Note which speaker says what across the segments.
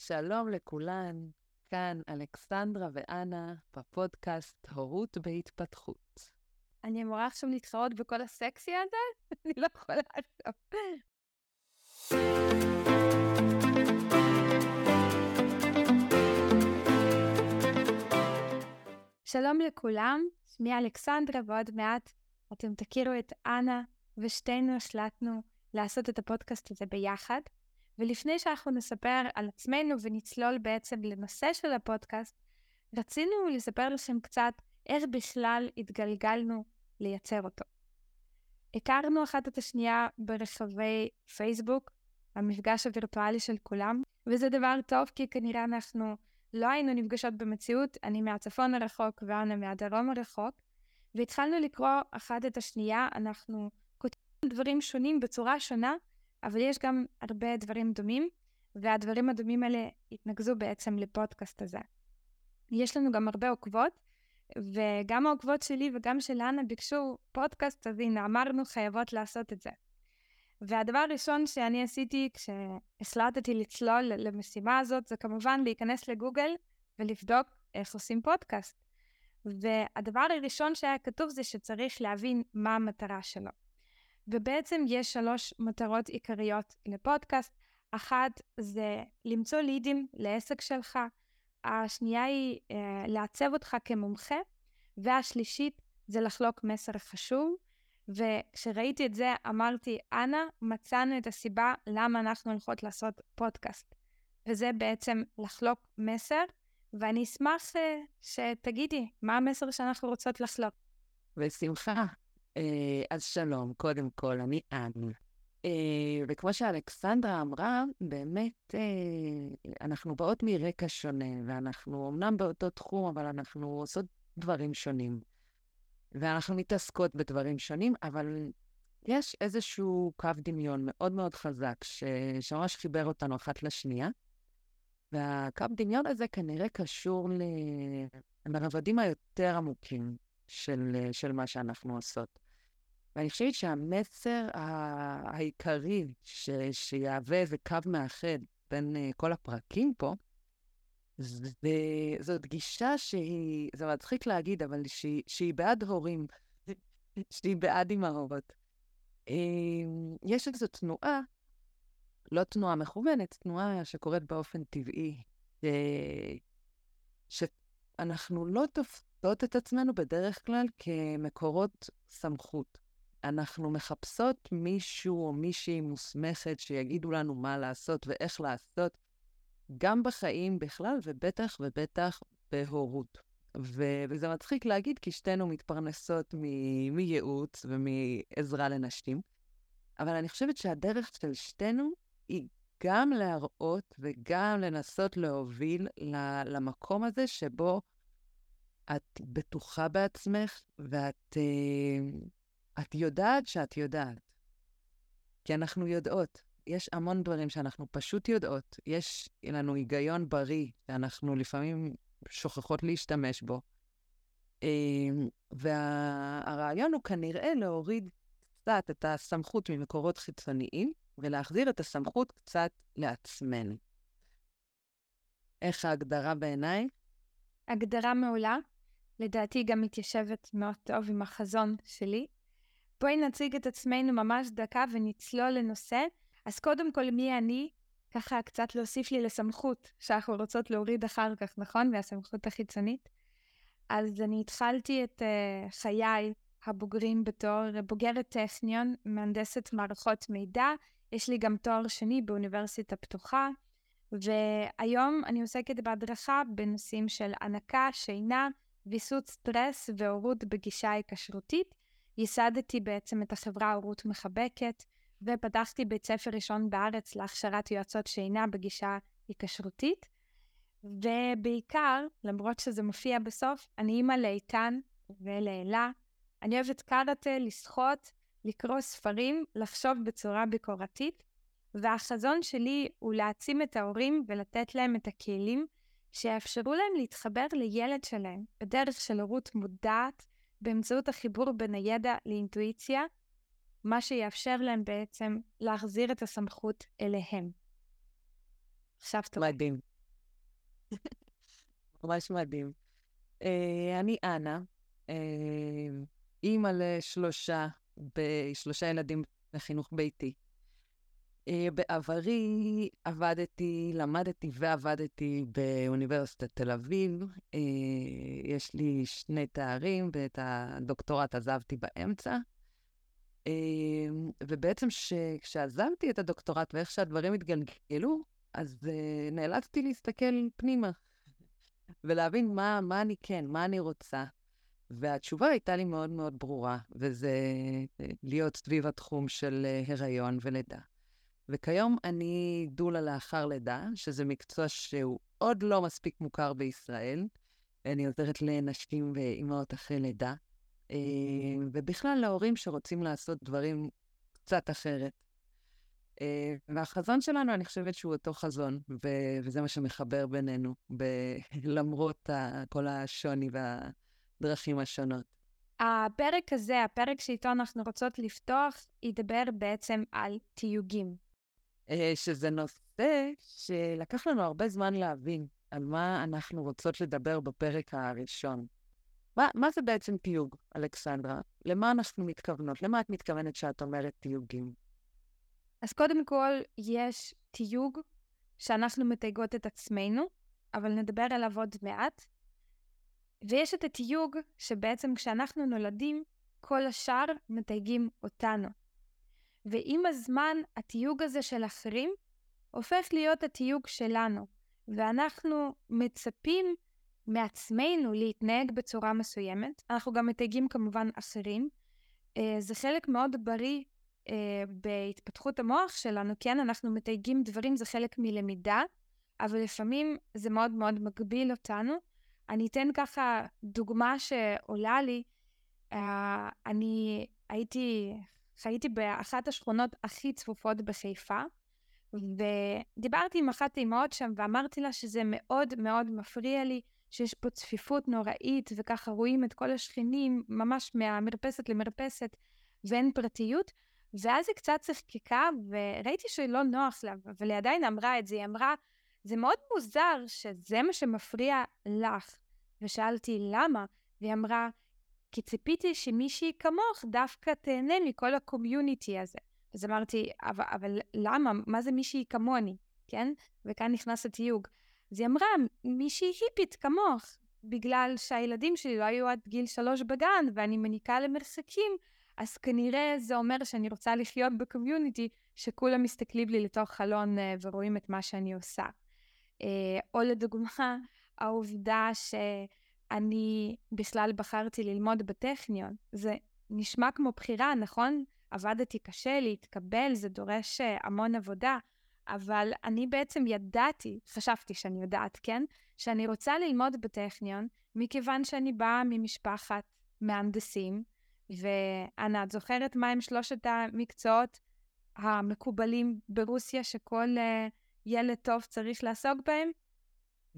Speaker 1: שלום לכולן, כאן אלכסנדרה ואנה בפודקאסט הורות בהתפתחות.
Speaker 2: אני אמורה עכשיו להתחרות בכל הסקסי הזה? אני לא יכולה עכשיו. שלום לכולם, שמי אלכסנדרה, ועוד מעט אתם תכירו את אנה, ושתינו החלטנו לעשות את הפודקאסט הזה ביחד. ולפני שאנחנו נספר על עצמנו ונצלול בעצם לנושא של הפודקאסט, רצינו לספר לכם קצת איך בכלל התגלגלנו לייצר אותו. הכרנו אחת את השנייה ברחבי פייסבוק, המפגש הווירטואלי של כולם, וזה דבר טוב כי כנראה אנחנו לא היינו נפגשות במציאות, אני מהצפון הרחוק ואנה מהדרום הרחוק, והתחלנו לקרוא אחת את השנייה, אנחנו כותבים דברים שונים בצורה שונה, אבל יש גם הרבה דברים דומים, והדברים הדומים האלה התנקזו בעצם לפודקאסט הזה. יש לנו גם הרבה עוקבות, וגם העוקבות שלי וגם של אנה ביקשו פודקאסט, אז הנה, אמרנו חייבות לעשות את זה. והדבר הראשון שאני עשיתי כשהחלטתי לצלול למשימה הזאת, זה כמובן להיכנס לגוגל ולבדוק איך עושים פודקאסט. והדבר הראשון שהיה כתוב זה שצריך להבין מה המטרה שלו. ובעצם יש שלוש מטרות עיקריות לפודקאסט. אחת זה למצוא לידים לעסק שלך, השנייה היא אה, לעצב אותך כמומחה, והשלישית זה לחלוק מסר חשוב. וכשראיתי את זה אמרתי, אנה, מצאנו את הסיבה למה אנחנו הולכות לעשות פודקאסט. וזה בעצם לחלוק מסר, ואני אשמח אה, שתגידי מה המסר שאנחנו רוצות לחלוק.
Speaker 1: בשמחה. אה, אז שלום, קודם כל, אני אנה. אה, וכמו שאלכסנדרה אמרה, באמת אה, אנחנו באות מרקע שונה, ואנחנו אמנם באותו תחום, אבל אנחנו עושות דברים שונים. ואנחנו מתעסקות בדברים שונים, אבל יש איזשהו קו דמיון מאוד מאוד חזק. שממש חיבר אותנו אחת לשנייה. והקו דמיון הזה כנראה קשור. לרבדים היותר עמוקים של, של מה שאנחנו עושות. ואני חושבת שהמסר העיקרי ש, שיהווה איזה קו מאחד בין uh, כל הפרקים פה, זה, זאת גישה שהיא, זה מצחיק להגיד, אבל שהיא, שהיא בעד הורים, שהיא בעד אימהות. אמ, יש איזו תנועה, לא תנועה מכוונת, תנועה שקורית באופן טבעי, שאנחנו לא תופסות את עצמנו בדרך כלל כמקורות סמכות. אנחנו מחפשות מישהו או מישהי מוסמכת שיגידו לנו מה לעשות ואיך לעשות, גם בחיים בכלל, ובטח ובטח בהורות. ו- וזה מצחיק להגיד, כי שתינו מתפרנסות מ- מייעוץ ומעזרה לנשים, אבל אני חושבת שהדרך של שתינו היא גם להראות וגם לנסות להוביל למקום הזה שבו את בטוחה בעצמך ואת uh, את יודעת שאת יודעת. כי אנחנו יודעות. יש המון דברים שאנחנו פשוט יודעות. יש לנו היגיון בריא שאנחנו לפעמים שוכחות להשתמש בו. אמ, והרעיון הוא כנראה להוריד קצת את הסמכות ממקורות חיצוניים, ולהחזיר את הסמכות קצת לעצמנו. איך ההגדרה בעיניי?
Speaker 2: הגדרה מעולה. לדעתי גם מתיישבת מאוד טוב עם החזון שלי. בואי נציג את עצמנו ממש דקה ונצלול לנושא. אז קודם כל, מי אני? ככה קצת להוסיף לי לסמכות שאנחנו רוצות להוריד אחר כך, נכון? מהסמכות החיצונית. אז אני התחלתי את uh, חיי הבוגרים בתור בוגרת טכניון, מהנדסת מערכות מידע. יש לי גם תואר שני באוניברסיטה פתוחה, והיום אני עוסקת בהדרכה בנושאים של הנקה, שינה, ויסות סטרס והורות בגישה היקשרותית. ייסדתי בעצם את החברה הורות מחבקת, ופתחתי בית ספר ראשון בארץ להכשרת יועצות שינה בגישה היקשרותית. ובעיקר, למרות שזה מופיע בסוף, אני אימא לאיתן ולאלה. אני אוהבת קראטה, לשחות, לקרוא ספרים, לחשוב בצורה ביקורתית, והחזון שלי הוא להעצים את ההורים ולתת להם את הכלים שיאפשרו להם להתחבר לילד שלהם בדרך של הורות מודעת, באמצעות החיבור בין הידע לאינטואיציה, מה שיאפשר להם בעצם להחזיר את הסמכות אליהם. עכשיו טוב.
Speaker 1: מדהים. ממש מדהים. Uh, אני אנה, uh, אימא לשלושה, בשלושה ילדים בחינוך ביתי. Uh, בעברי עבדתי, למדתי ועבדתי באוניברסיטת תל אביב. Uh, יש לי שני תארים, ואת הדוקטורט עזבתי באמצע. Uh, ובעצם כשעזבתי את הדוקטורט ואיך שהדברים התגלגלו, אז נאלצתי להסתכל פנימה ולהבין מה, מה אני כן, מה אני רוצה. והתשובה הייתה לי מאוד מאוד ברורה, וזה אה, להיות סביב התחום של אה, הריון ולידה. וכיום אני דולה לאחר לידה, שזה מקצוע שהוא עוד לא מספיק מוכר בישראל. אני עוזרת לנשים ואימהות אחרי לידה, ובכלל להורים שרוצים לעשות דברים קצת אחרת. אה, והחזון שלנו, אני חושבת שהוא אותו חזון, ו- וזה מה שמחבר בינינו, ב- למרות ה- כל השוני והדרכים השונות.
Speaker 2: הפרק הזה, הפרק שאיתו אנחנו רוצות לפתוח, ידבר בעצם על תיוגים.
Speaker 1: אה, שזה נושא שלקח לנו הרבה זמן להבין על מה אנחנו רוצות לדבר בפרק הראשון. מה, מה זה בעצם תיוג, אלכסנדרה? למה אנחנו מתכוונות? למה את מתכוונת שאת אומרת תיוגים?
Speaker 2: אז קודם כל, יש תיוג שאנחנו מתייגות את עצמנו, אבל נדבר עליו עוד מעט. ויש את התיוג שבעצם כשאנחנו נולדים, כל השאר מתייגים אותנו. ועם הזמן, התיוג הזה של אחרים הופך להיות התיוג שלנו, ואנחנו מצפים מעצמנו להתנהג בצורה מסוימת. אנחנו גם מתייגים כמובן אחרים. אה, זה חלק מאוד בריא אה, בהתפתחות המוח שלנו, כן, אנחנו מתייגים דברים, זה חלק מלמידה, אבל לפעמים זה מאוד מאוד מגביל אותנו. אני אתן ככה דוגמה שעולה לי. אה, אני הייתי, חייתי באחת השכונות הכי צפופות בחיפה, ודיברתי עם אחת האימהות שם ואמרתי לה שזה מאוד מאוד מפריע לי שיש פה צפיפות נוראית, וככה רואים את כל השכנים ממש מהמרפסת למרפסת, ואין פרטיות. ואז היא קצת צחקקה, וראיתי שהיא לא נוח לה, אבל היא עדיין אמרה את זה. היא אמרה, זה מאוד מוזר שזה מה שמפריע לך. ושאלתי, למה? והיא אמרה, כי ציפיתי שמישהי כמוך דווקא תהנה מכל הקומיוניטי הזה. אז אמרתי, אבל, אבל למה? מה זה מישהי כמוני? כן? וכאן נכנס התיוג. אז היא אמרה, מישהי היפית כמוך, בגלל שהילדים שלי לא היו עד גיל שלוש בגן, ואני מניקה למרחקים, אז כנראה זה אומר שאני רוצה לחיות בקומיוניטי שכולם מסתכלים לי לתוך חלון uh, ורואים את מה שאני עושה. Uh, או לדוגמה, העובדה שאני בכלל בחרתי ללמוד בטכניון. זה נשמע כמו בחירה, נכון? עבדתי קשה להתקבל, זה דורש uh, המון עבודה, אבל אני בעצם ידעתי, חשבתי שאני יודעת, כן? שאני רוצה ללמוד בטכניון, מכיוון שאני באה ממשפחת מהנדסים, ואנה, את זוכרת מהם שלושת המקצועות המקובלים ברוסיה שכל uh, ילד טוב צריך לעסוק בהם?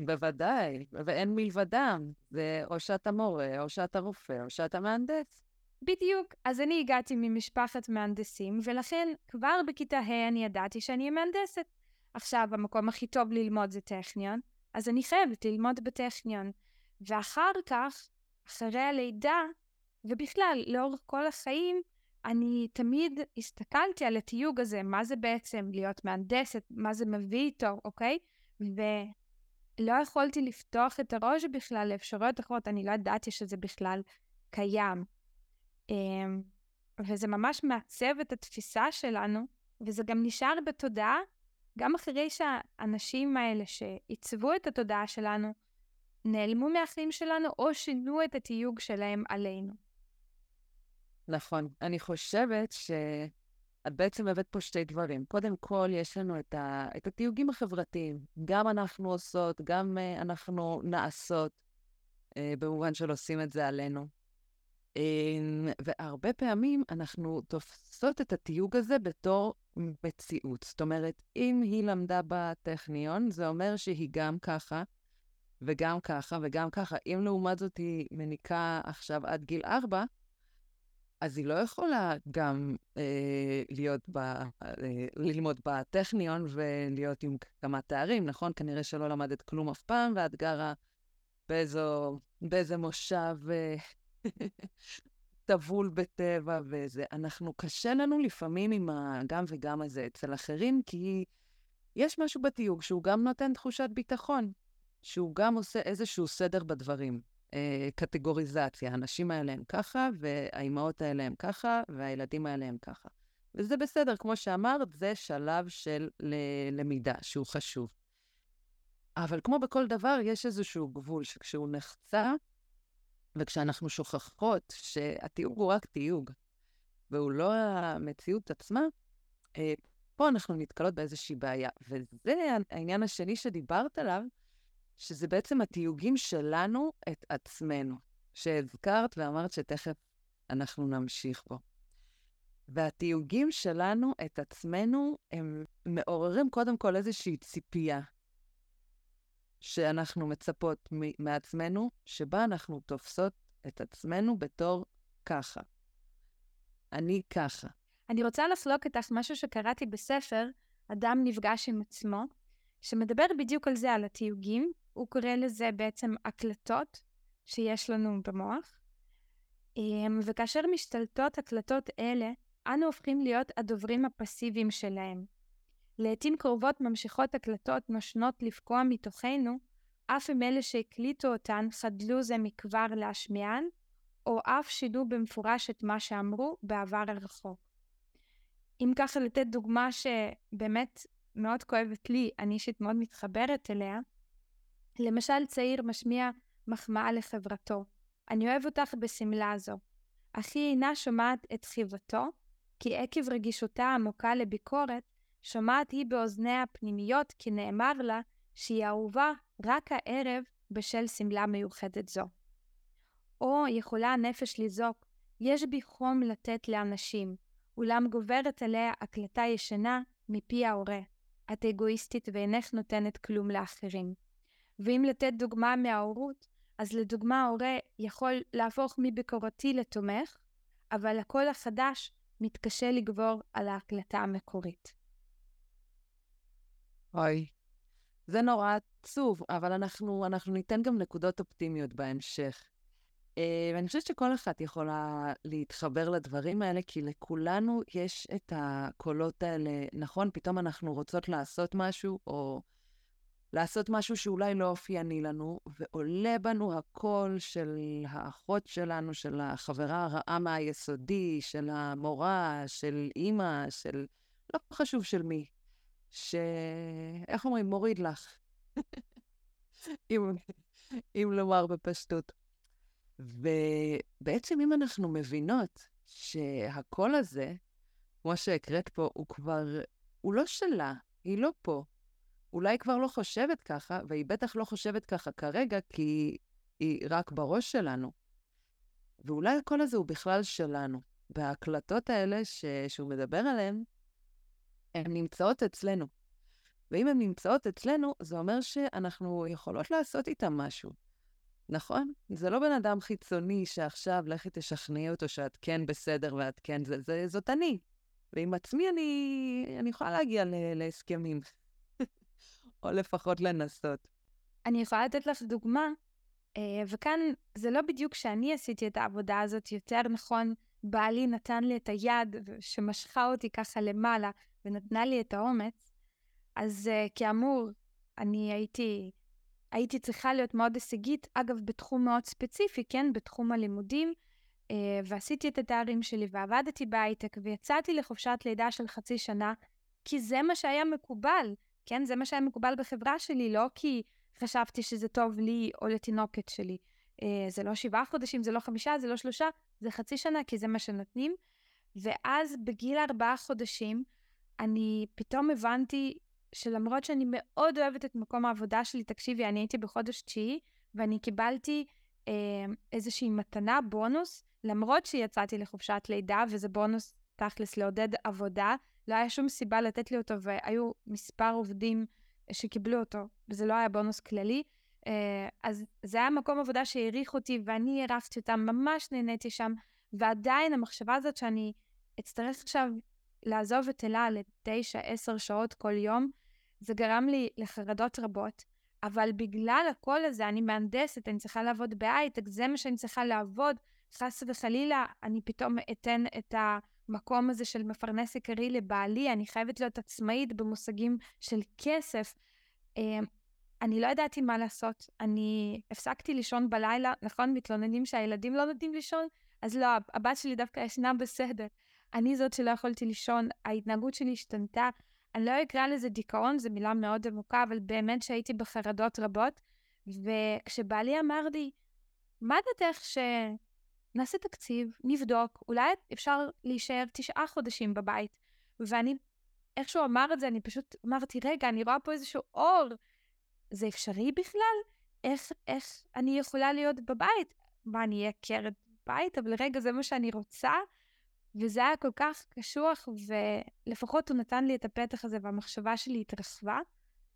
Speaker 1: בוודאי, ואין מלבדם. זה או שאתה מורה, או שאתה רופא, או שאתה מהנדס.
Speaker 2: בדיוק. אז אני הגעתי ממשפחת מהנדסים, ולכן כבר בכיתה ה' אני ידעתי שאני מהנדסת. עכשיו, המקום הכי טוב ללמוד זה טכניון, אז אני חייבת ללמוד בטכניון. ואחר כך, אחרי הלידה, ובכלל, לאורך כל החיים, אני תמיד הסתכלתי על התיוג הזה, מה זה בעצם להיות מהנדסת, מה זה מביא איתו, אוקיי? ולא יכולתי לפתוח את הראש בכלל לאפשרויות אחרות, אני לא ידעתי שזה בכלל קיים. אמ, וזה ממש מעצב את התפיסה שלנו, וזה גם נשאר בתודעה, גם אחרי שהאנשים האלה שעיצבו את התודעה שלנו, נעלמו מהחיים שלנו או שינו את התיוג שלהם עלינו.
Speaker 1: נכון. אני חושבת שאת בעצם הבאת פה שתי דברים. קודם כל, יש לנו את, ה... את התיוגים החברתיים. גם אנחנו עושות, גם uh, אנחנו נעשות, uh, במובן של עושים את זה עלינו. Uh, והרבה פעמים אנחנו תופסות את התיוג הזה בתור מציאות. זאת אומרת, אם היא למדה בטכניון, זה אומר שהיא גם ככה, וגם ככה, וגם ככה. אם לעומת זאת היא מניקה עכשיו עד גיל ארבע, אז היא לא יכולה גם אה, להיות ב, אה, ללמוד בטכניון ולהיות עם כמה תארים, נכון? כנראה שלא למדת כלום אף פעם, ואת גרה באיזו, באיזה מושב אה, טבול בטבע וזה. אנחנו, קשה לנו לפעמים עם הגם וגם הזה אצל אחרים, כי יש משהו בתיוג שהוא גם נותן תחושת ביטחון, שהוא גם עושה איזשהו סדר בדברים. אה, קטגוריזציה. הנשים האלה הם ככה, והאימהות האלה הם ככה, והילדים האלה הם ככה. וזה בסדר, כמו שאמרת, זה שלב של למידה שהוא חשוב. אבל כמו בכל דבר, יש איזשהו גבול שכשהוא נחצה, וכשאנחנו שוכחות שהתיוג הוא רק תיוג, והוא לא המציאות עצמה, אה, פה אנחנו נתקלות באיזושהי בעיה. וזה העניין השני שדיברת עליו, שזה בעצם התיוגים שלנו את עצמנו, שהזכרת ואמרת שתכף אנחנו נמשיך בו. והתיוגים שלנו את עצמנו, הם מעוררים קודם כל איזושהי ציפייה שאנחנו מצפות מעצמנו, שבה אנחנו תופסות את עצמנו בתור ככה. אני ככה.
Speaker 2: אני רוצה לחלוק איתך משהו שקראתי בספר, אדם נפגש עם עצמו, שמדבר בדיוק על זה, על התיוגים, הוא קורא לזה בעצם הקלטות שיש לנו במוח. אמ, וכאשר משתלטות הקלטות אלה, אנו הופכים להיות הדוברים הפסיביים שלהם. לעתים קרובות ממשיכות הקלטות נושנות לפקוע מתוכנו, אף אם אלה שהקליטו אותן חדלו זה מכבר להשמיען, או אף שידעו במפורש את מה שאמרו בעבר הרחוק. אם ככה לתת דוגמה שבאמת מאוד כואבת לי, אני אישית מאוד מתחברת אליה, למשל צעיר משמיע מחמאה לחברתו, אני אוהב אותך בשמלה זו, אך היא אינה שומעת את חיבתו, כי עקב רגישותה העמוקה לביקורת, שומעת היא באוזניה הפנימיות כי נאמר לה שהיא אהובה רק הערב בשל שמלה מיוחדת זו. או יכולה הנפש לזעוק, יש בי חום לתת לאנשים, אולם גוברת עליה הקלטה ישנה מפי ההורה. את אגואיסטית ואינך נותנת כלום לאחרים. ואם לתת דוגמה מההורות, אז לדוגמה ההורה יכול להפוך מביקורתי לתומך, אבל הקול החדש מתקשה לגבור על ההקלטה המקורית.
Speaker 1: אוי, זה נורא עצוב, אבל אנחנו, אנחנו ניתן גם נקודות אופטימיות בהמשך. Uh, ואני חושבת שכל אחת יכולה להתחבר לדברים האלה, כי לכולנו יש את הקולות האלה, נכון? פתאום אנחנו רוצות לעשות משהו, או לעשות משהו שאולי לא אופייני לנו, ועולה בנו הקול של האחות שלנו, של החברה הרעה מהיסודי, של המורה, של אימא, של... לא חשוב של מי. ש... איך אומרים? מוריד לך. אם, אם לומר בפשטות. ובעצם אם אנחנו מבינות שהקול הזה, כמו שהקראת פה, הוא כבר, הוא לא שלה, היא לא פה. אולי כבר לא חושבת ככה, והיא בטח לא חושבת ככה כרגע, כי היא רק בראש שלנו. ואולי הקול הזה הוא בכלל שלנו. וההקלטות האלה ש... שהוא מדבר עליהן, הן נמצאות אצלנו. ואם הן נמצאות אצלנו, זה אומר שאנחנו יכולות לעשות איתן משהו. נכון? זה לא בן אדם חיצוני שעכשיו לכי תשכנעי אותו שאת כן בסדר ואת כן זה, זה זאת אני. ועם עצמי אני, אני יכולה להגיע ל, להסכמים. או לפחות לנסות.
Speaker 2: אני יכולה לתת לך דוגמה, אה, וכאן זה לא בדיוק שאני עשיתי את העבודה הזאת, יותר נכון, בעלי נתן לי את היד שמשכה אותי ככה למעלה ונתנה לי את האומץ. אז אה, כאמור, אני הייתי, הייתי צריכה להיות מאוד הישגית, אגב, בתחום מאוד ספציפי, כן, בתחום הלימודים, אה, ועשיתי את התארים שלי ועבדתי בהייטק ויצאתי לחופשת לידה של חצי שנה, כי זה מה שהיה מקובל. כן? זה מה שהיה מקובל בחברה שלי, לא כי חשבתי שזה טוב לי או לתינוקת שלי. אה, זה לא שבעה חודשים, זה לא חמישה, זה לא שלושה, זה חצי שנה, כי זה מה שנותנים. ואז בגיל ארבעה חודשים, אני פתאום הבנתי שלמרות שאני מאוד אוהבת את מקום העבודה שלי, תקשיבי, אני הייתי בחודש תשיעי, ואני קיבלתי אה, איזושהי מתנה, בונוס, למרות שיצאתי לחופשת לידה, וזה בונוס תכלס לעודד עבודה, לא היה שום סיבה לתת לי אותו, והיו מספר עובדים שקיבלו אותו, וזה לא היה בונוס כללי. אה, אז זה היה מקום עבודה שהעריך אותי, ואני הערכתי אותם, ממש נהניתי שם, ועדיין המחשבה הזאת שאני אצטרך עכשיו לעזוב את אלה לתשע, עשר שעות כל יום, זה גרם לי לחרדות רבות. אבל בגלל הקול הזה, אני מהנדסת, אני צריכה לעבוד בהייטק, זה מה שאני צריכה לעבוד. חס וחלילה, אני פתאום אתן את המקום הזה של מפרנס עיקרי לבעלי, אני חייבת להיות עצמאית במושגים של כסף. אמ, אני לא ידעתי מה לעשות. אני הפסקתי לישון בלילה, נכון? מתלוננים שהילדים לא נותנים לישון? אז לא, הבת שלי דווקא ישנה בסדר. אני זאת שלא יכולתי לישון, ההתנהגות שלי השתנתה. אני לא אקרא לזה דיכאון, זו מילה מאוד עמוקה, אבל באמת שהייתי בחרדות רבות. וכשבעלי אמר לי, מה דעתך שנעשה תקציב, נבדוק, אולי אפשר להישאר תשעה חודשים בבית. ואני, איך שהוא אמר את זה, אני פשוט אמרתי, רגע, אני רואה פה איזשהו אור. זה אפשרי בכלל? איך, איך אני יכולה להיות בבית? מה, אני אהיה עקרת בית? אבל רגע, זה מה שאני רוצה? וזה היה כל כך קשוח, ולפחות הוא נתן לי את הפתח הזה, והמחשבה שלי התרחבה,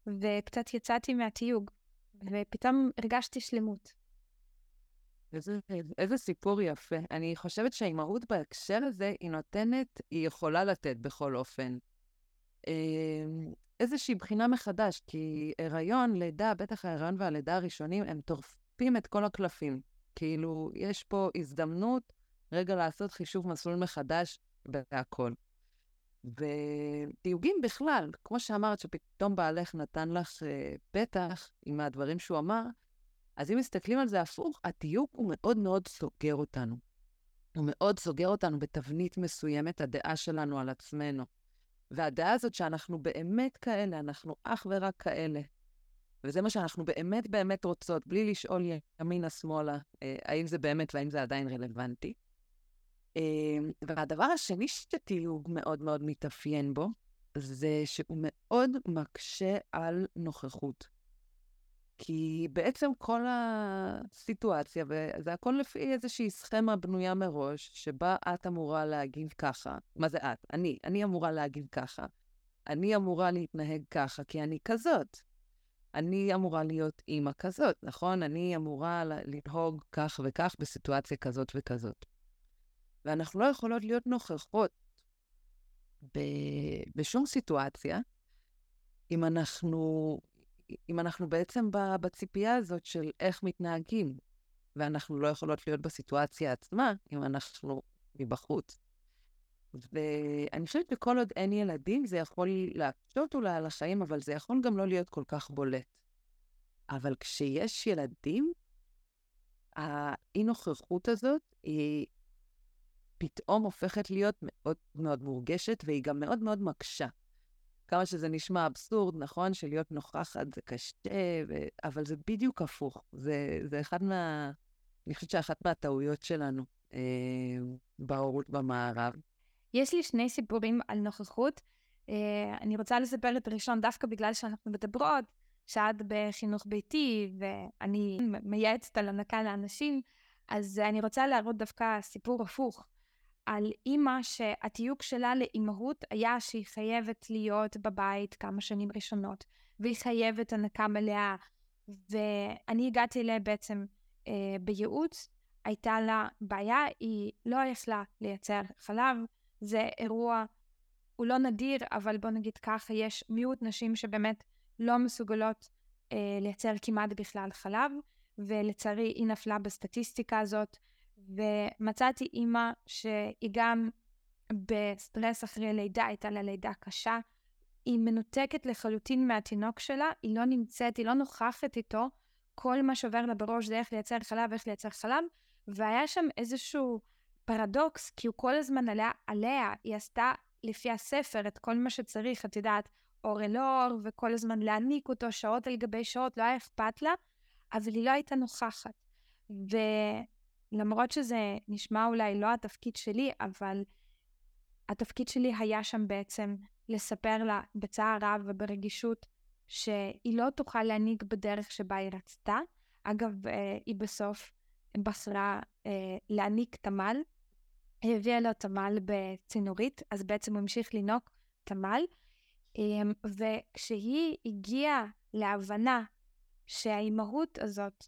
Speaker 2: וקצת יצאתי מהתיוג, ופתאום הרגשתי שלמות.
Speaker 1: איזה, איזה סיפור יפה. אני חושבת שהאימהות בהקשר הזה, היא נותנת, היא יכולה לתת בכל אופן. אמ, איזושהי בחינה מחדש, כי הריון, לידה, בטח ההריון והלידה הראשונים, הם טורפים את כל הקלפים. כאילו, יש פה הזדמנות רגע לעשות חישוב מסלול מחדש והכל. ותיוגים בכלל, כמו שאמרת, שפתאום בעלך נתן לך uh, פתח עם הדברים שהוא אמר, אז אם מסתכלים על זה הפוך, התיוג הוא מאוד מאוד סוגר אותנו. הוא מאוד סוגר אותנו בתבנית מסוימת, הדעה שלנו על עצמנו. והדעה הזאת שאנחנו באמת כאלה, אנחנו אך ורק כאלה. וזה מה שאנחנו באמת באמת רוצות, בלי לשאול ימינה-שמאלה, אה, האם זה באמת והאם זה עדיין רלוונטי. אמ, והדבר השני שתיוג מאוד מאוד מתאפיין בו, זה שהוא מאוד מקשה על נוכחות. כי בעצם כל הסיטואציה, וזה הכל לפי איזושהי סכמה בנויה מראש, שבה את אמורה להגיב ככה. מה זה את? אני. אני אמורה להגיב ככה. אני אמורה להתנהג ככה, כי אני כזאת. אני אמורה להיות אימא כזאת, נכון? אני אמורה לנהוג כך וכך בסיטואציה כזאת וכזאת. ואנחנו לא יכולות להיות נוכחות ב... בשום סיטואציה אם אנחנו, אם אנחנו בעצם בציפייה הזאת של איך מתנהגים, ואנחנו לא יכולות להיות בסיטואציה עצמה אם אנחנו מבחוץ. ואני חושבת שכל עוד אין ילדים, זה יכול להקשות אולי על החיים, אבל זה יכול גם לא להיות כל כך בולט. אבל כשיש ילדים, האי-נוכחות הזאת היא פתאום הופכת להיות מאוד מאוד מורגשת, והיא גם מאוד מאוד מקשה. כמה שזה נשמע אבסורד, נכון? שלהיות נוכחת זה קשה, ו... אבל זה בדיוק הפוך. זה, זה אחד מה... אני חושבת שאחת מהטעויות שלנו אה, בהורות במערב.
Speaker 2: יש לי שני סיפורים על נוכחות. אה, אני רוצה לספר את הראשון דווקא בגלל שאנחנו מדברות, שאת בחינוך ביתי, ואני מייעצת על הנקה לאנשים, אז אני רוצה להראות דווקא סיפור הפוך. על אימא שהתיוג שלה לאימהות היה שהיא חייבת להיות בבית כמה שנים ראשונות, והיא חייבת הנקה מלאה. ואני הגעתי אליה בעצם אה, בייעוץ, הייתה לה בעיה, היא לא יכלה לייצר חלב, זה אירוע, הוא לא נדיר, אבל בוא נגיד ככה, יש מיעוט נשים שבאמת לא מסוגלות אה, לייצר כמעט בכלל חלב, ולצערי היא נפלה בסטטיסטיקה הזאת. ומצאתי אימא שהיא גם בסטרס אחרי לידה, הייתה לה לידה קשה. היא מנותקת לחלוטין מהתינוק שלה, היא לא נמצאת, היא לא נוכחת איתו. כל מה שעובר לה בראש זה איך לייצר חלב, איך לייצר חלב, והיה שם איזשהו פרדוקס, כי הוא כל הזמן עליה, עליה, היא עשתה לפי הספר את כל מה שצריך, את יודעת, אור אל אור, וכל הזמן להעניק אותו שעות על גבי שעות, לא היה אכפת לה, אבל היא לא הייתה נוכחת. ו... למרות שזה נשמע אולי לא התפקיד שלי, אבל התפקיד שלי היה שם בעצם לספר לה בצער רב וברגישות שהיא לא תוכל להנהיג בדרך שבה היא רצתה. אגב, אה, היא בסוף בחרה אה, להעניק תמ"ל, היא הביאה לו תמ"ל בצינורית, אז בעצם הוא המשיך לנהוג תמ"ל. אמ, וכשהיא הגיעה להבנה שהאימהות הזאת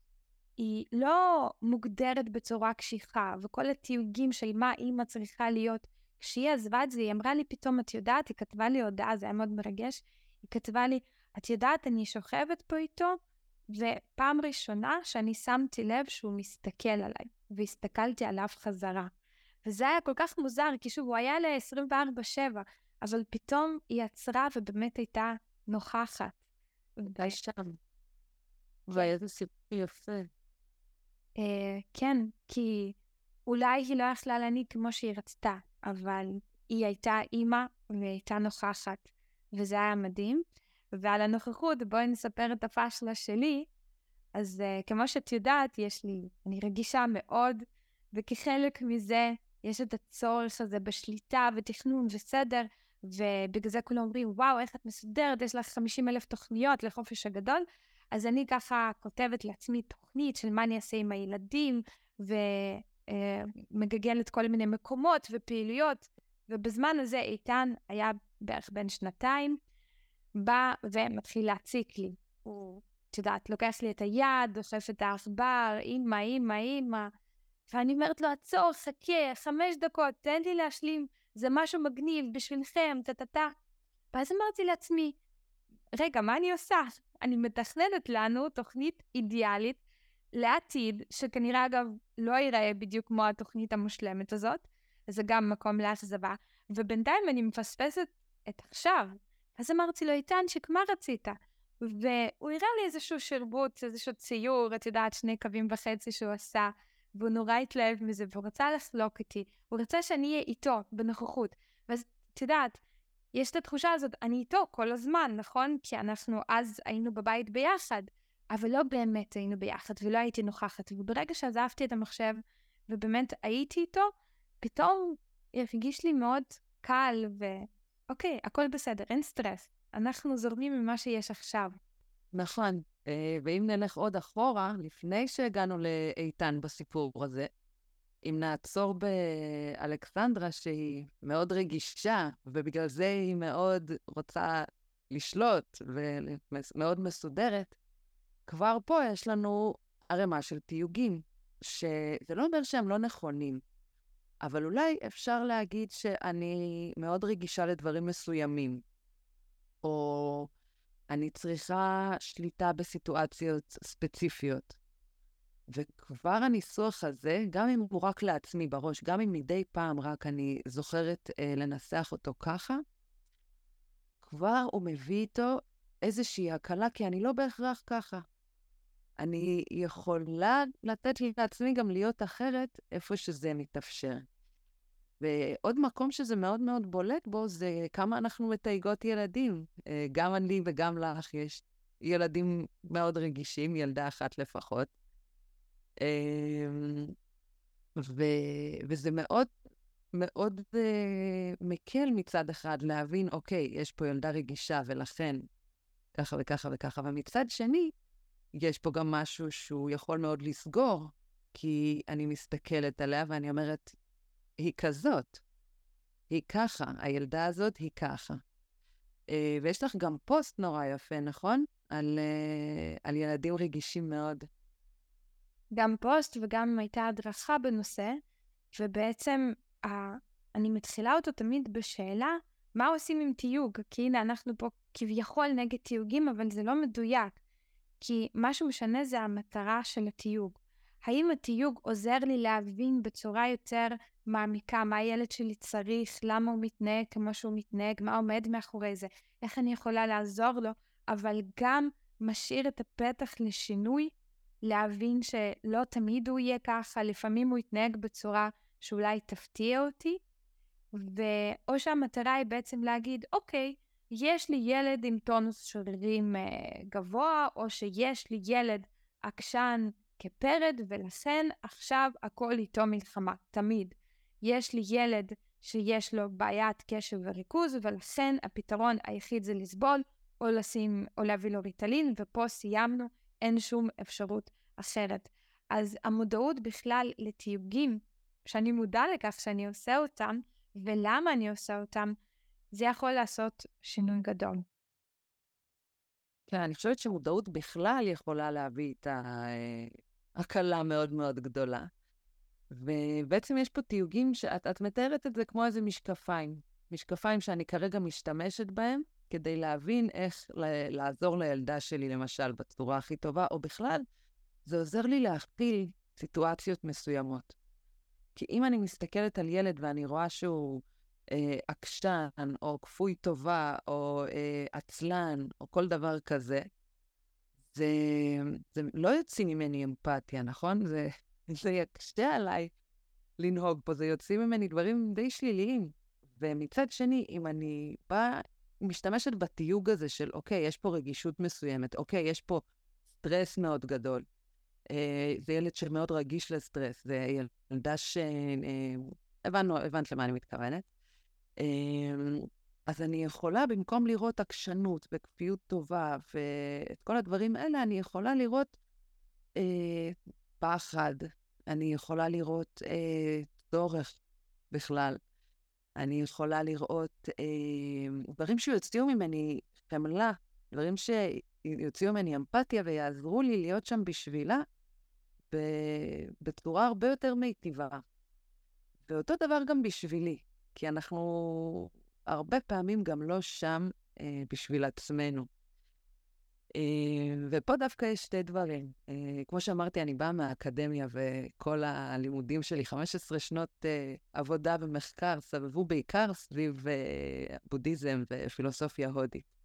Speaker 2: היא לא מוגדרת בצורה קשיחה, וכל התיוגים של מה אימא צריכה להיות. כשהיא עזבה את זה, היא אמרה לי פתאום, את יודעת, היא כתבה לי הודעה, זה היה מאוד מרגש, היא כתבה לי, את יודעת, אני שוכבת פה איתו, ופעם ראשונה שאני שמתי לב שהוא מסתכל עליי, והסתכלתי עליו חזרה. וזה היה כל כך מוזר, כי שוב, הוא היה ל-24-7, אבל פתאום היא עצרה ובאמת הייתה נוכחת.
Speaker 1: די שם. ואיזה סיפור יפה.
Speaker 2: אה, כן, כי אולי היא לא יכלה להנהיג כמו שהיא רצתה, אבל היא הייתה אימא והיא הייתה נוכחת, וזה היה מדהים. ועל הנוכחות, בואי נספר את הפאשלה שלי. אז uh, כמו שאת יודעת, יש לי, אני רגישה מאוד, וכחלק מזה יש את הצורך הזה בשליטה ותכנון וסדר, ובגלל זה כולם אומרים, וואו, איך את מסודרת, יש לך 50 אלף תוכניות לחופש הגדול. אז אני ככה כותבת לעצמי תוכנית של מה אני אעשה עם הילדים, ומגגלת כל מיני מקומות ופעילויות. ובזמן הזה איתן היה בערך בן שנתיים, בא ומתחיל להציק לי. הוא, את יודעת, לוקח לי את היד, דוחף את העכבר, אימא, אימא, אימא. ואני אומרת לו, עצור, חכה, חמש דקות, תן לי להשלים, זה משהו מגניב בשבילכם, טה-טה-טה. ואז אמרתי לעצמי, רגע, מה אני עושה? אני מתכננת לנו תוכנית אידיאלית לעתיד, שכנראה אגב לא ייראה בדיוק כמו התוכנית המושלמת הזאת, זה גם מקום לאכזבה, ובינתיים אני מפספסת את עכשיו. אז אמרתי לו, איתן, שכמה רצית? והוא הראה לי איזשהו שרבוט, איזשהו ציור, את יודעת, שני קווים וחצי שהוא עשה, והוא נורא התלהב מזה, והוא רצה לחלוק איתי, הוא רצה שאני אהיה איתו בנוכחות. ואז, את יודעת, יש את התחושה הזאת, אני איתו כל הזמן, נכון? כי אנחנו אז היינו בבית ביחד, אבל לא באמת היינו ביחד, ולא הייתי נוכחת. וברגע שעזבתי את המחשב, ובאמת הייתי איתו, פתאום הרגיש לי מאוד קל, ואוקיי, הכל בסדר, אין סטרס. אנחנו זורמים ממה שיש עכשיו.
Speaker 1: נכון. אה, ואם נלך עוד אחורה, לפני שהגענו לאיתן בסיפור הזה, אם נעצור באלכסנדרה, שהיא מאוד רגישה, ובגלל זה היא מאוד רוצה לשלוט ומאוד מסודרת, כבר פה יש לנו ערימה של תיוגים, שזה לא אומר שהם לא נכונים, אבל אולי אפשר להגיד שאני מאוד רגישה לדברים מסוימים, או אני צריכה שליטה בסיטואציות ספציפיות. וכבר הניסוח הזה, גם אם הוא רק לעצמי בראש, גם אם מדי פעם רק אני זוכרת אה, לנסח אותו ככה, כבר הוא מביא איתו איזושהי הקלה, כי אני לא בהכרח ככה. אני יכולה לתת לעצמי גם להיות אחרת איפה שזה מתאפשר. ועוד מקום שזה מאוד מאוד בולט בו, זה כמה אנחנו מתייגות ילדים. אה, גם אני וגם לך יש ילדים מאוד רגישים, ילדה אחת לפחות. אמ, ו, וזה מאוד מאוד uh, מקל מצד אחד להבין, אוקיי, יש פה ילדה רגישה ולכן ככה וככה וככה, ומצד שני, יש פה גם משהו שהוא יכול מאוד לסגור, כי אני מסתכלת עליה ואני אומרת, היא כזאת, היא ככה, הילדה הזאת היא ככה. Uh, ויש לך גם פוסט נורא יפה, נכון? על, uh, על ילדים רגישים מאוד.
Speaker 2: גם פוסט וגם הייתה הדרכה בנושא, ובעצם ה... אני מתחילה אותו תמיד בשאלה, מה עושים עם תיוג? כי הנה, אנחנו פה כביכול נגד תיוגים, אבל זה לא מדויק. כי מה שמשנה זה המטרה של התיוג. האם התיוג עוזר לי להבין בצורה יותר מעמיקה מה הילד שלי צריך, למה הוא מתנהג כמו שהוא מתנהג, מה עומד מאחורי זה, איך אני יכולה לעזור לו, אבל גם משאיר את הפתח לשינוי להבין שלא תמיד הוא יהיה ככה, לפעמים הוא יתנהג בצורה שאולי תפתיע אותי, ואו שהמטרה היא בעצם להגיד, אוקיי, יש לי ילד עם טונוס שרירים אה, גבוה, או שיש לי ילד עקשן כפרד, ולכן עכשיו הכל איתו מלחמה, תמיד. יש לי ילד שיש לו בעיית קשב וריכוז, ולכן הפתרון היחיד זה לסבול, או לשים, או להביא לו ריטלין, ופה סיימנו אין שום אפשרות אחרת. אז המודעות בכלל לתיוגים, שאני מודע לכך שאני עושה אותם, ולמה אני עושה אותם, זה יכול לעשות שינוי גדול.
Speaker 1: כן, אני חושבת שמודעות בכלל יכולה להביא את הקלה מאוד מאוד גדולה. ובעצם יש פה תיוגים שאת מתארת את זה כמו איזה משקפיים. משקפיים שאני כרגע משתמשת בהם כדי להבין איך לעזור לילדה שלי, למשל, בצורה הכי טובה, או בכלל, זה עוזר לי להכפיל סיטואציות מסוימות. כי אם אני מסתכלת על ילד ואני רואה שהוא אה, עקשן, או כפוי טובה, או אה, עצלן, או כל דבר כזה, זה, זה לא יוצא ממני אמפתיה, נכון? זה, זה יקשה עליי לנהוג פה, זה יוצאים ממני דברים די שליליים. ומצד שני, אם אני באה, משתמשת בתיוג הזה של, אוקיי, יש פה רגישות מסוימת, אוקיי, יש פה סטרס מאוד גדול. אה, זה ילד שמאוד רגיש לסטרס, זה ילדה ש... אה, הבנו, הבנת למה אני מתכוונת. אה, אז אני יכולה, במקום לראות עקשנות וכפיות טובה ואת כל הדברים האלה, אני יכולה לראות אה, פחד, אני יכולה לראות אה, צורך בכלל. אני יכולה לראות אה, דברים שיוציאו ממני חמלה, דברים שיוציאו ממני אמפתיה ויעזרו לי להיות שם בשבילה בצורה הרבה יותר מיטיבה. ואותו דבר גם בשבילי, כי אנחנו הרבה פעמים גם לא שם אה, בשביל עצמנו. אה, ופה דווקא יש שתי דברים. אה, כמו שאמרתי, אני באה מהאקדמיה, וכל הלימודים שלי, 15 שנות אה, עבודה ומחקר, סבבו בעיקר סביב בודהיזם ופילוסופיה הודית.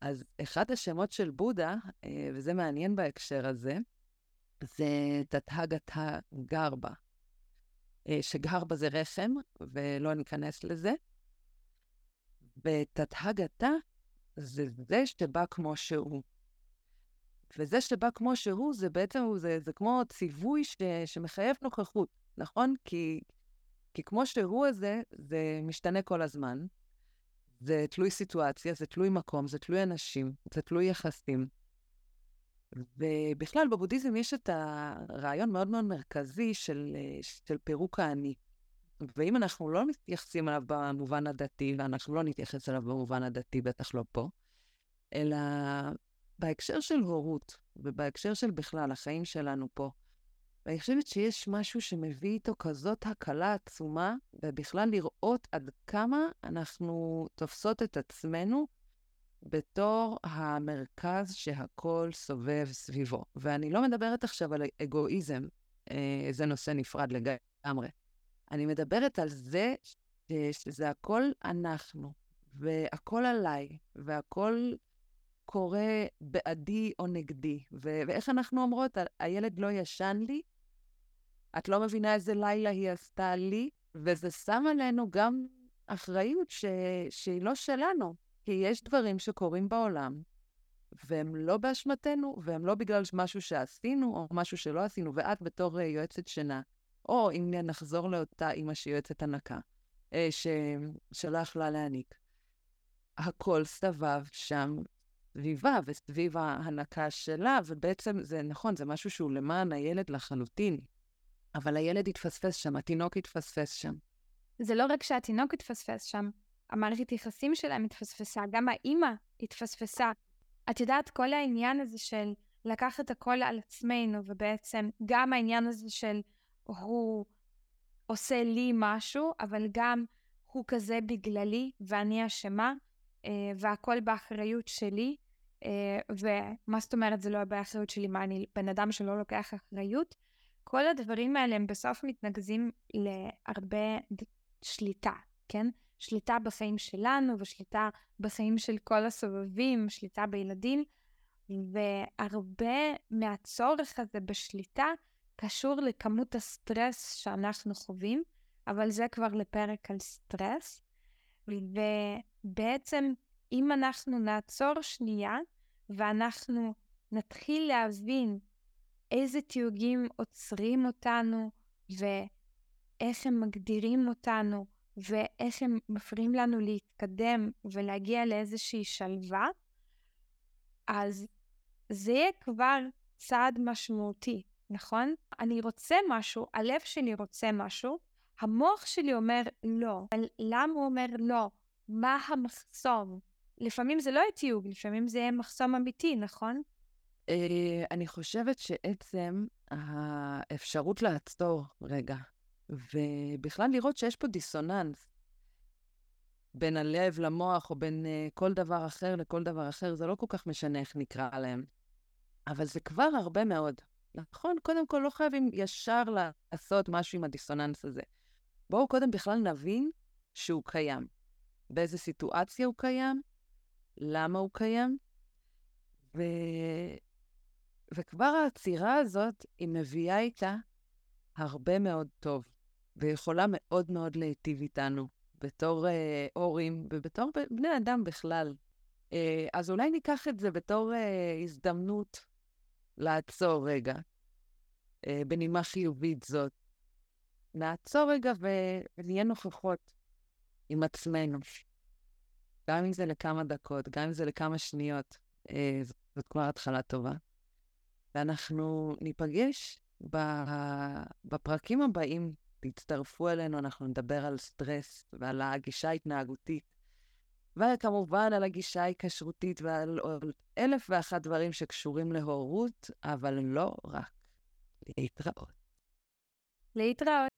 Speaker 1: אז אחד השמות של בודה, וזה מעניין בהקשר הזה, זה תתהגתה גרבה. שגרבה זה רחם, ולא ניכנס לזה. ותתהגתה זה זה שבא כמו שהוא. וזה שבא כמו שהוא, זה בעצם, זה, זה כמו ציווי ש, שמחייב נוכחות, נכון? כי, כי כמו שהוא הזה, זה משתנה כל הזמן. זה תלוי סיטואציה, זה תלוי מקום, זה תלוי אנשים, זה תלוי יחסים. ובכלל, בבודהיזם יש את הרעיון מאוד מאוד מרכזי של, של פירוק האני. ואם אנחנו לא מתייחסים אליו במובן הדתי, ואנחנו לא נתייחס אליו במובן הדתי, בטח לא פה, אלא בהקשר של הורות, ובהקשר של בכלל החיים שלנו פה, ואני חושבת שיש משהו שמביא איתו כזאת הקלה עצומה, ובכלל לראות עד כמה אנחנו תופסות את עצמנו בתור המרכז שהכל סובב סביבו. ואני לא מדברת עכשיו על אגואיזם, אה, זה נושא נפרד לגמרי. אני מדברת על זה שזה הכל אנחנו, והכל עליי, והכל קורה בעדי או נגדי. ו- ואיך אנחנו אומרות, הילד לא ישן לי, את לא מבינה איזה לילה היא עשתה לי, וזה שם עלינו גם אחריות ש- שהיא לא שלנו, כי יש דברים שקורים בעולם, והם לא באשמתנו, והם לא בגלל משהו שעשינו או משהו שלא עשינו, ואת בתור uh, יועצת שינה, או אם נחזור לאותה אימא שהיא יועצת הנקה, אה, ש... שלא יכלה להעניק. הכל סבב שם סביבה וסביב ההנקה שלה, ובעצם זה נכון, זה משהו שהוא למען הילד לחלוטין, אבל הילד התפספס שם, התינוק התפספס שם.
Speaker 2: זה לא רק שהתינוק התפספס שם, המערכת יחסים שלהם התפספסה, גם האימא התפספסה. את יודעת, כל העניין הזה של לקחת הכל על עצמנו, ובעצם גם העניין הזה של הוא עושה לי משהו, אבל גם הוא כזה בגללי ואני אשמה, אה, והכל באחריות שלי. אה, ומה זאת אומרת זה לא באחריות שלי, מה אני בן אדם שלא לוקח אחריות? כל הדברים האלה הם בסוף מתנקזים להרבה שליטה, כן? שליטה בחיים שלנו ושליטה בחיים של כל הסובבים, שליטה בילדים, והרבה מהצורך הזה בשליטה קשור לכמות הסטרס שאנחנו חווים, אבל זה כבר לפרק על סטרס. ובעצם, אם אנחנו נעצור שנייה, ואנחנו נתחיל להבין איזה תיוגים עוצרים אותנו, ואיך הם מגדירים אותנו, ואיך הם מפריעים לנו להתקדם ולהגיע לאיזושהי שלווה, אז זה יהיה כבר צעד משמעותי. נכון? אני רוצה משהו, הלב שלי רוצה משהו, המוח שלי אומר לא. אבל למה הוא אומר לא? מה המחסום? לפעמים זה לא יהיה תיוג, לפעמים זה מחסום אמיתי, נכון?
Speaker 1: אה, אני חושבת שעצם האפשרות לעצור רגע, ובכלל לראות שיש פה דיסוננס בין הלב למוח, או בין uh, כל דבר אחר לכל דבר אחר, זה לא כל כך משנה איך נקרא להם. אבל זה כבר הרבה מאוד. נכון? קודם כל, לא חייבים ישר לעשות משהו עם הדיסוננס הזה. בואו קודם בכלל נבין שהוא קיים. באיזה סיטואציה הוא קיים, למה הוא קיים, ו... וכבר העצירה הזאת, היא מביאה איתה הרבה מאוד טוב, ויכולה מאוד מאוד להיטיב איתנו, בתור אה, הורים ובתור בני אדם בכלל. אה, אז אולי ניקח את זה בתור אה, הזדמנות לעצור רגע, אה, בנימה חיובית זאת. נעצור רגע ונהיה נוכחות עם עצמנו. גם אם זה לכמה דקות, גם אם זה לכמה שניות, אה, זאת כבר התחלה טובה. ואנחנו ניפגש בפרקים הבאים. תצטרפו אלינו, אנחנו נדבר על סטרס ועל הגישה ההתנהגותית, וכמובן על הגישה ההיקשרותית ועל אלף ואחת דברים שקשורים להורות, אבל לא רק. להתראות.
Speaker 2: להתראות.